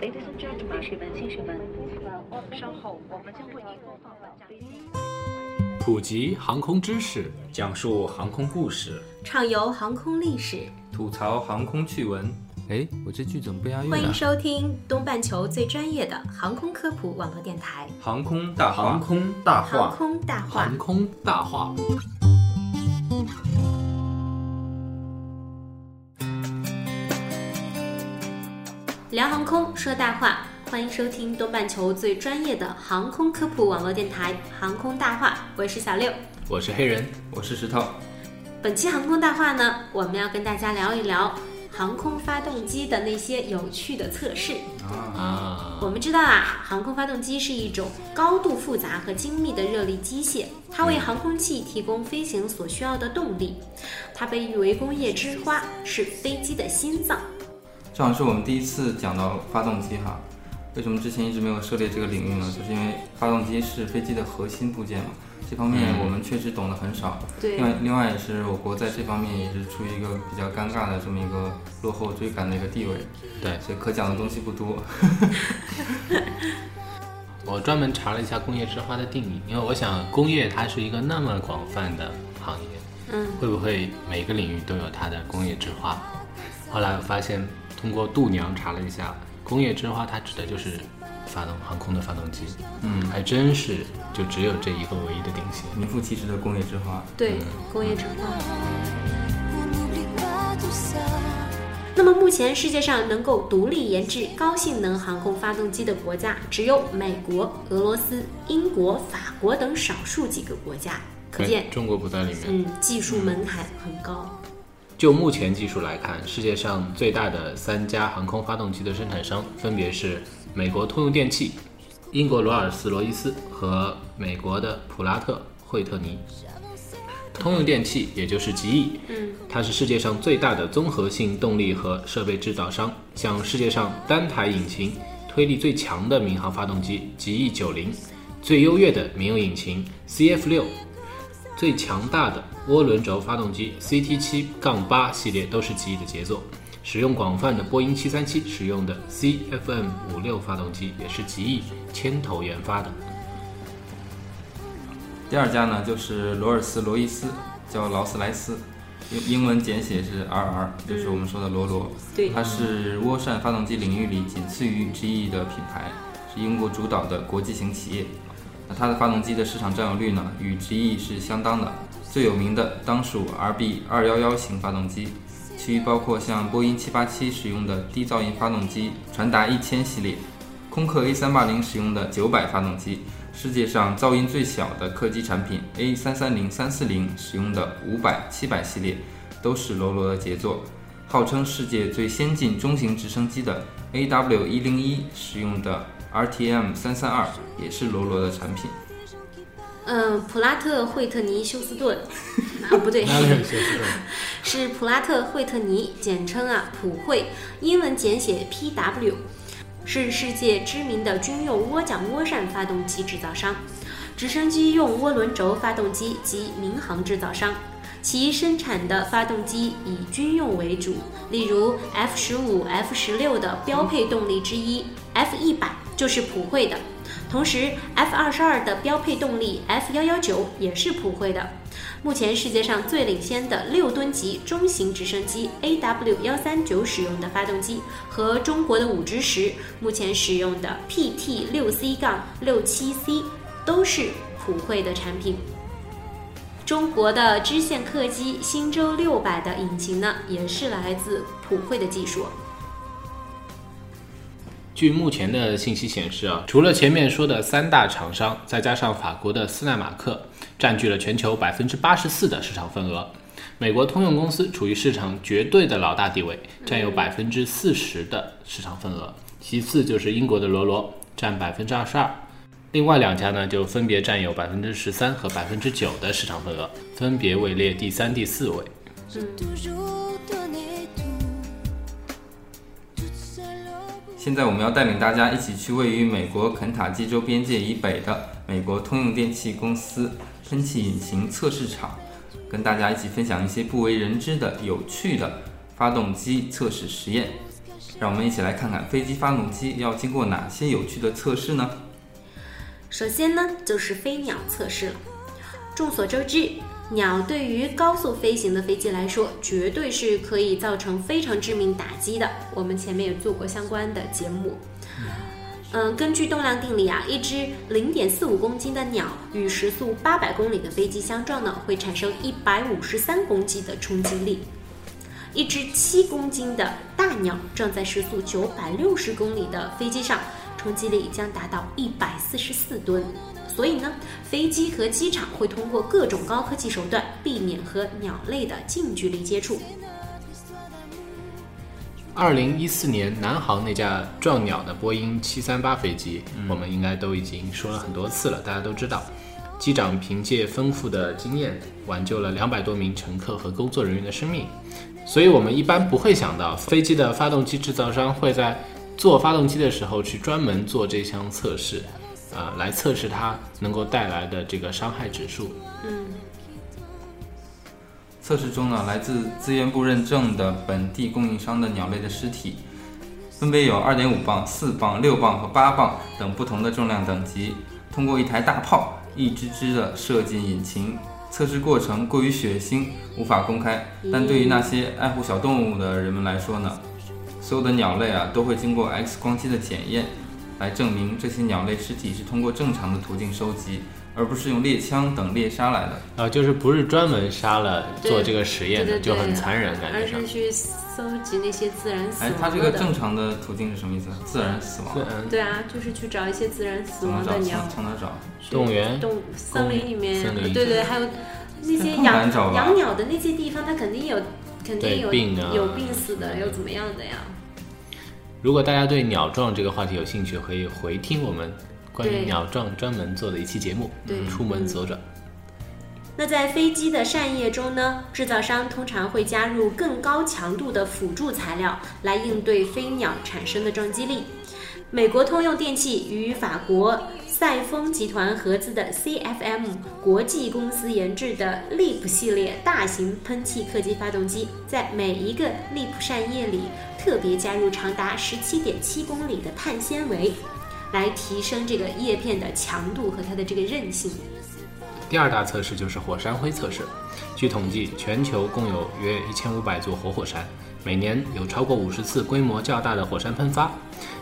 Ladies and gentlemen，士们、先生们，稍后我们将为您播放本站。普及航空知识，讲述航空故事，畅游航空历史，吐槽航空趣闻。哎，我这句怎么不押韵欢迎啊？收听东半球最专业的航空科普网络电台航空大话，航空大《航话，空大话航》。空大话。聊航空说大话，欢迎收听东半球最专业的航空科普网络电台《航空大话》，我是小六。我是黑人，我是石头。本期航空大话呢，我们要跟大家聊一聊航空发动机的那些有趣的测试。啊，我们知道啊，航空发动机是一种高度复杂和精密的热力机械，它为航空器提供飞行所需要的动力。它被誉为工业之花，是飞机的心脏。这好像是我们第一次讲到发动机哈。为什么之前一直没有涉猎这个领域呢？就是因为发动机是飞机的核心部件嘛，这方面我们确实懂得很少。对另外，另外也是我国在这方面也是处于一个比较尴尬的这么一个落后追赶的一个地位，对所以可讲的东西不多。我专门查了一下工业之花的定义，因为我想工业它是一个那么广泛的行业，嗯，会不会每个领域都有它的工业之花？后来我发现，通过度娘查了一下，工业之花它指的就是发动航空的发动机，嗯，还真是就只有这一个唯一的定型。名副其实的工业之花。对，工业之花。那么目前世界上能够独立研制高性能航空发动机的国家，只有美国、俄罗斯、英国、法国等少数几个国家，可见，中国不在里面。嗯，技术门槛很高。就目前技术来看，世界上最大的三家航空发动机的生产商分别是美国通用电气、英国罗尔斯罗伊斯和美国的普拉特惠特尼。通用电气，也就是极翼，嗯，它是世界上最大的综合性动力和设备制造商，像世界上单台引擎推力最强的民航发动机吉翼九零，最优越的民用引擎 CF 六，最强大的涡轮轴发动机 CT 七杠八系列都是极翼的杰作。使用广泛的波音七三七使用的 CFM 五六发动机也是极翼牵头研发的。第二家呢就是罗尔斯罗伊斯，叫劳斯莱斯，英英文简写是 RR，就是我们说的罗罗。对它是涡扇发动机领域里仅次于 GE 的品牌，是英国主导的国际型企业。那它的发动机的市场占有率呢，与 GE 是相当的。最有名的当属 RB 二幺幺型发动机，其余包括像波音七八七使用的低噪音发动机传达一千系列，空客 A 三八零使用的九百发动机，世界上噪音最小的客机产品 A 三三零、三四零使用的五百、七百系列，都是罗罗的杰作。号称世界最先进中型直升机的 AW 一零一使用的 RTM 三三二也是罗罗的产品。嗯，普拉特惠特尼休斯顿，啊不对，是普拉特惠特尼，简称啊普惠，英文简写 PW，是世界知名的军用涡桨涡扇发动机制造商，直升机用涡轮轴发动机及民航制造商。其生产的发动机以军用为主，例如 F 十五、F 十六的标配动力之一 F 一百就是普惠的。同时，F 二十二的标配动力 F 幺幺九也是普惠的。目前世界上最领先的六吨级中型直升机 AW 幺三九使用的发动机和中国的五直十目前使用的 PT 六 C 杠六七 C 都是普惠的产品。中国的支线客机新舟六百的引擎呢，也是来自普惠的技术。据目前的信息显示啊，除了前面说的三大厂商，再加上法国的斯奈马克，占据了全球百分之八十四的市场份额。美国通用公司处于市场绝对的老大地位，占有百分之四十的市场份额。其次就是英国的罗罗，占百分之二十二。另外两家呢，就分别占有百分之十三和百分之九的市场份额，分别位列第三、第四位。现在我们要带领大家一起去位于美国肯塔基州边界以北的美国通用电气公司喷气引擎测试场，跟大家一起分享一些不为人知的有趣的发动机测试实验。让我们一起来看看飞机发动机要经过哪些有趣的测试呢？首先呢，就是飞鸟测试。众所周知，鸟对于高速飞行的飞机来说，绝对是可以造成非常致命打击的。我们前面也做过相关的节目。嗯，根据动量定理啊，一只零点四五公斤的鸟与时速八百公里的飞机相撞呢，会产生一百五十三公斤的冲击力。一只七公斤的大鸟撞在时速九百六十公里的飞机上，冲击力将达到一百四十四吨。所以呢，飞机和机场会通过各种高科技手段，避免和鸟类的近距离接触。二零一四年南航那架撞鸟的波音七三八飞机，我们应该都已经说了很多次了，大家都知道，机长凭借丰富的经验，挽救了两百多名乘客和工作人员的生命。所以，我们一般不会想到飞机的发动机制造商会在做发动机的时候去专门做这项测试，啊，来测试它能够带来的这个伤害指数。嗯，测试中呢，来自资源部认证的本地供应商的鸟类的尸体，分别有二点五磅、四磅、六磅和八磅等不同的重量等级，通过一台大炮一支支的射进引擎。测试过程过于血腥，无法公开。但对于那些爱护小动物的人们来说呢，所有的鸟类啊都会经过 X 光机的检验，来证明这些鸟类尸体是通过正常的途径收集，而不是用猎枪等猎杀来的。啊，就是不是专门杀了做这个实验的，就很残忍感觉上而是。去搜集那些自然死哎，它亡的。这个正常的途径是什么意思？自然死亡对，。啊，就是去找一些自然死？亡的鸟从，哪找？动物园动森林里面，森林对对，还有那些养养鸟的那些地方，它肯定有，肯定有病啊有病死的，有怎么样的呀？如果大家对鸟撞这个话题有兴趣，可以回听我们关于鸟撞专门做的一期节目对《出门左转》。那在飞机的扇叶中呢，制造商通常会加入更高强度的辅助材料来应对飞鸟产生的撞击力。美国通用电气与法国赛丰集团合资的 CFM 国际公司研制的 LEAP 系列大型喷气客机发动机，在每一个 LEAP 扇叶里特别加入长达十七点七公里的碳纤维，来提升这个叶片的强度和它的这个韧性。第二大测试就是火山灰测试。据统计，全球共有约一千五百座活火山，每年有超过五十次规模较大的火山喷发。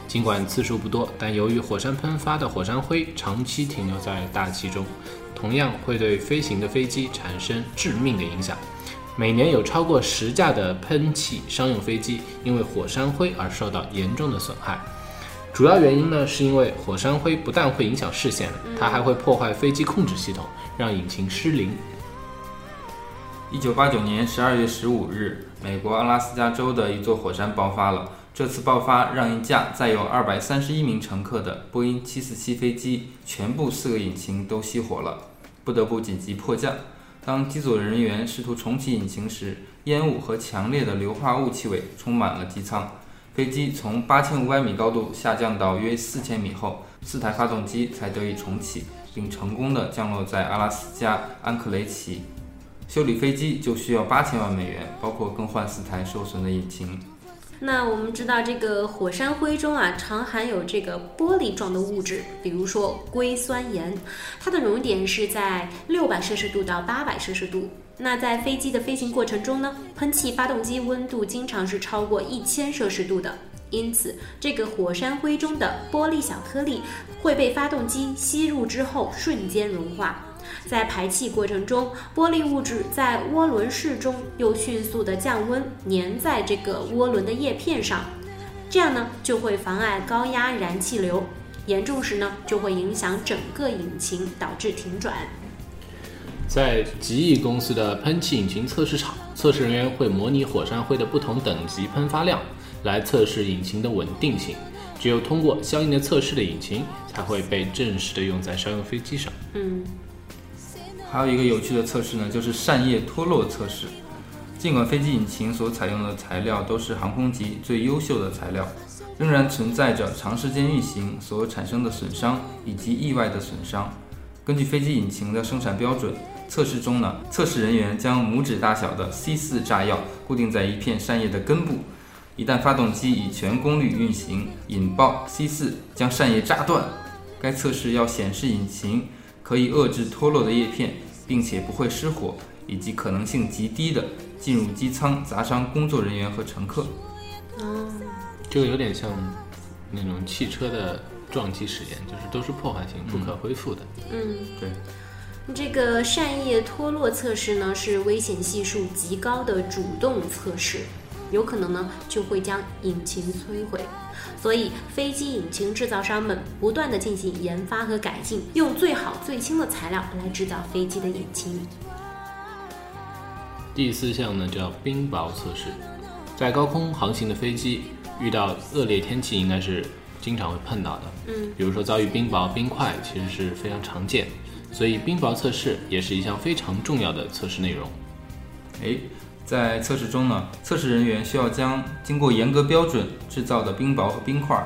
尽管次数不多，但由于火山喷发的火山灰长期停留在大气中，同样会对飞行的飞机产生致命的影响。每年有超过十架的喷气商用飞机因为火山灰而受到严重的损害。主要原因呢，是因为火山灰不但会影响视线，它还会破坏飞机控制系统，让引擎失灵。一九八九年十二月十五日，美国阿拉斯加州的一座火山爆发了。这次爆发让一架载有二百三十一名乘客的波音七四七飞机全部四个引擎都熄火了，不得不紧急迫降。当机组人员试图重启引擎时，烟雾和强烈的硫化物气味充满了机舱。飞机从八千五百米高度下降到约四千米后，四台发动机才得以重启，并成功的降落在阿拉斯加安克雷奇。修理飞机就需要八千万美元，包括更换四台受损的引擎。那我们知道，这个火山灰中啊，常含有这个玻璃状的物质，比如说硅酸盐，它的熔点是在六百摄氏度到八百摄氏度。那在飞机的飞行过程中呢，喷气发动机温度经常是超过一千摄氏度的，因此这个火山灰中的玻璃小颗粒会被发动机吸入之后瞬间融化。在排气过程中，玻璃物质在涡轮室中又迅速的降温，粘在这个涡轮的叶片上，这样呢就会妨碍高压燃气流，严重时呢就会影响整个引擎，导致停转。在吉翼公司的喷气引擎测试场，测试人员会模拟火山灰的不同等级喷发量，来测试引擎的稳定性。只有通过相应的测试的引擎，才会被正式的用在商用飞机上。嗯，还有一个有趣的测试呢，就是扇叶脱落测试。尽管飞机引擎所采用的材料都是航空级最优秀的材料，仍然存在着长时间运行所产生的损伤以及意外的损伤。根据飞机引擎的生产标准，测试中呢，测试人员将拇指大小的 C 4炸药固定在一片扇叶的根部，一旦发动机以全功率运行，引爆 C4 将扇叶炸断。该测试要显示引擎可以遏制脱落的叶片，并且不会失火，以及可能性极低的进入机舱砸伤工作人员和乘客。哦，这个有点像那种汽车的撞击实验，就是都是破坏性、不可恢复的。嗯，对，这个扇叶脱落测试呢是危险系数极高的主动测试，有可能呢就会将引擎摧毁。所以，飞机引擎制造商们不断地进行研发和改进，用最好最轻的材料来制造飞机的引擎。第四项呢叫冰雹测试，在高空航行的飞机遇到恶劣天气，应该是经常会碰到的。嗯，比如说遭遇冰雹、冰块，其实是非常常见，所以冰雹测试也是一项非常重要的测试内容。哎，在测试中呢，测试人员需要将经过严格标准制造的冰雹和冰块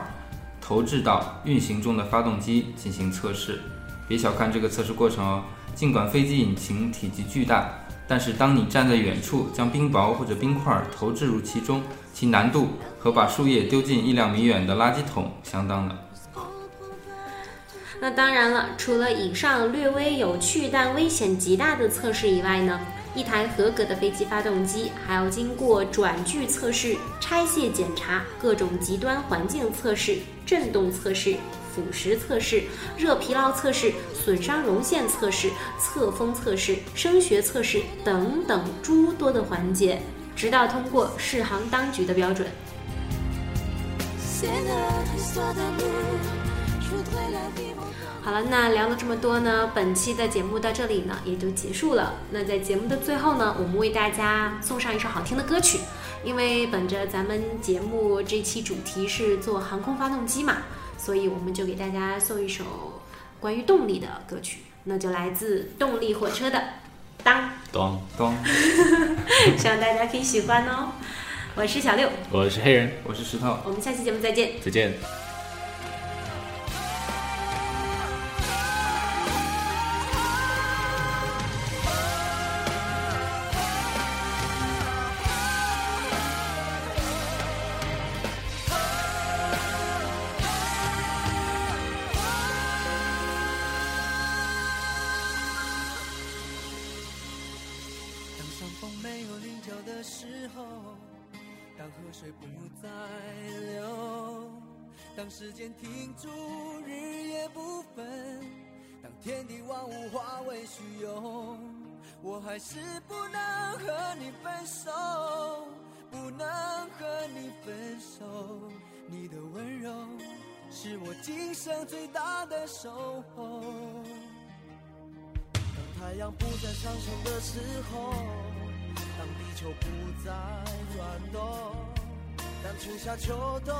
投掷到运行中的发动机进行测试。别小看这个测试过程哦，尽管飞机引擎体积巨大，但是当你站在远处将冰雹或者冰块投掷入其中，其难度和把树叶丢进一两米远的垃圾桶相当的。那当然了，除了以上略微有趣但危险极大的测试以外呢，一台合格的飞机发动机还要经过转距测试、拆卸检查、各种极端环境测试、振动测试、腐蚀测试、热疲劳测试、损伤容线测试、侧风测试、声学测试等等诸多的环节，直到通过适航当局的标准。好了，那聊了这么多呢，本期的节目到这里呢也就结束了。那在节目的最后呢，我们为大家送上一首好听的歌曲，因为本着咱们节目这期主题是做航空发动机嘛，所以我们就给大家送一首关于动力的歌曲，那就来自动力火车的《当咚，咚，》，希望大家可以喜欢哦。我是小六，我是黑人，我是石头。我们下期节目再见。再见。水不再流，当时间停住，日夜不分，当天地万物化为虚有，我还是不能和你分手，不能和你分手。你的温柔是我今生最大的守候。当太阳不再上升的时候，当地球不再转动，当春夏秋冬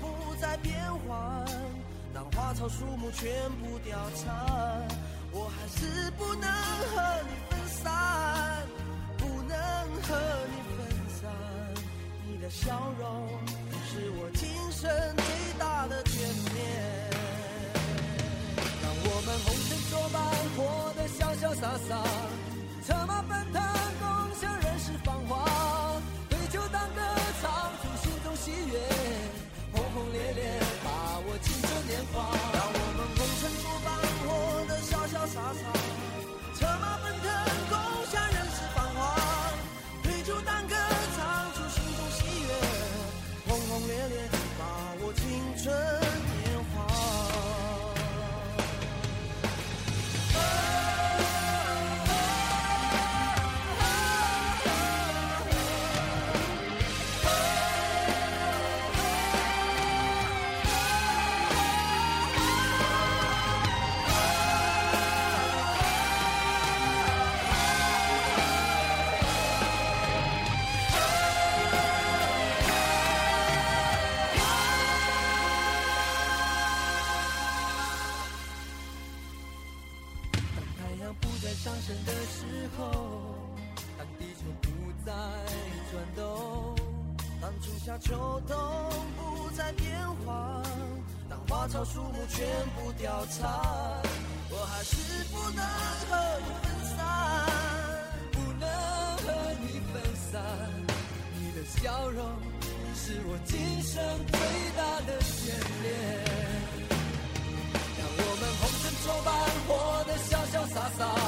不再变换，当花草树木全部凋残，我还是不能和你分散，不能和你分散。你的笑容是我今生最大的眷恋。让我们红尘作伴，活得潇潇洒洒，太阳不再上升的时候，当地球不再转动，当春夏秋冬不再变化，当花草树木全部凋残，我还是不能和你分散，不能和你分散。你的笑容，是我今生最大的眷恋。让我们红尘作伴，活得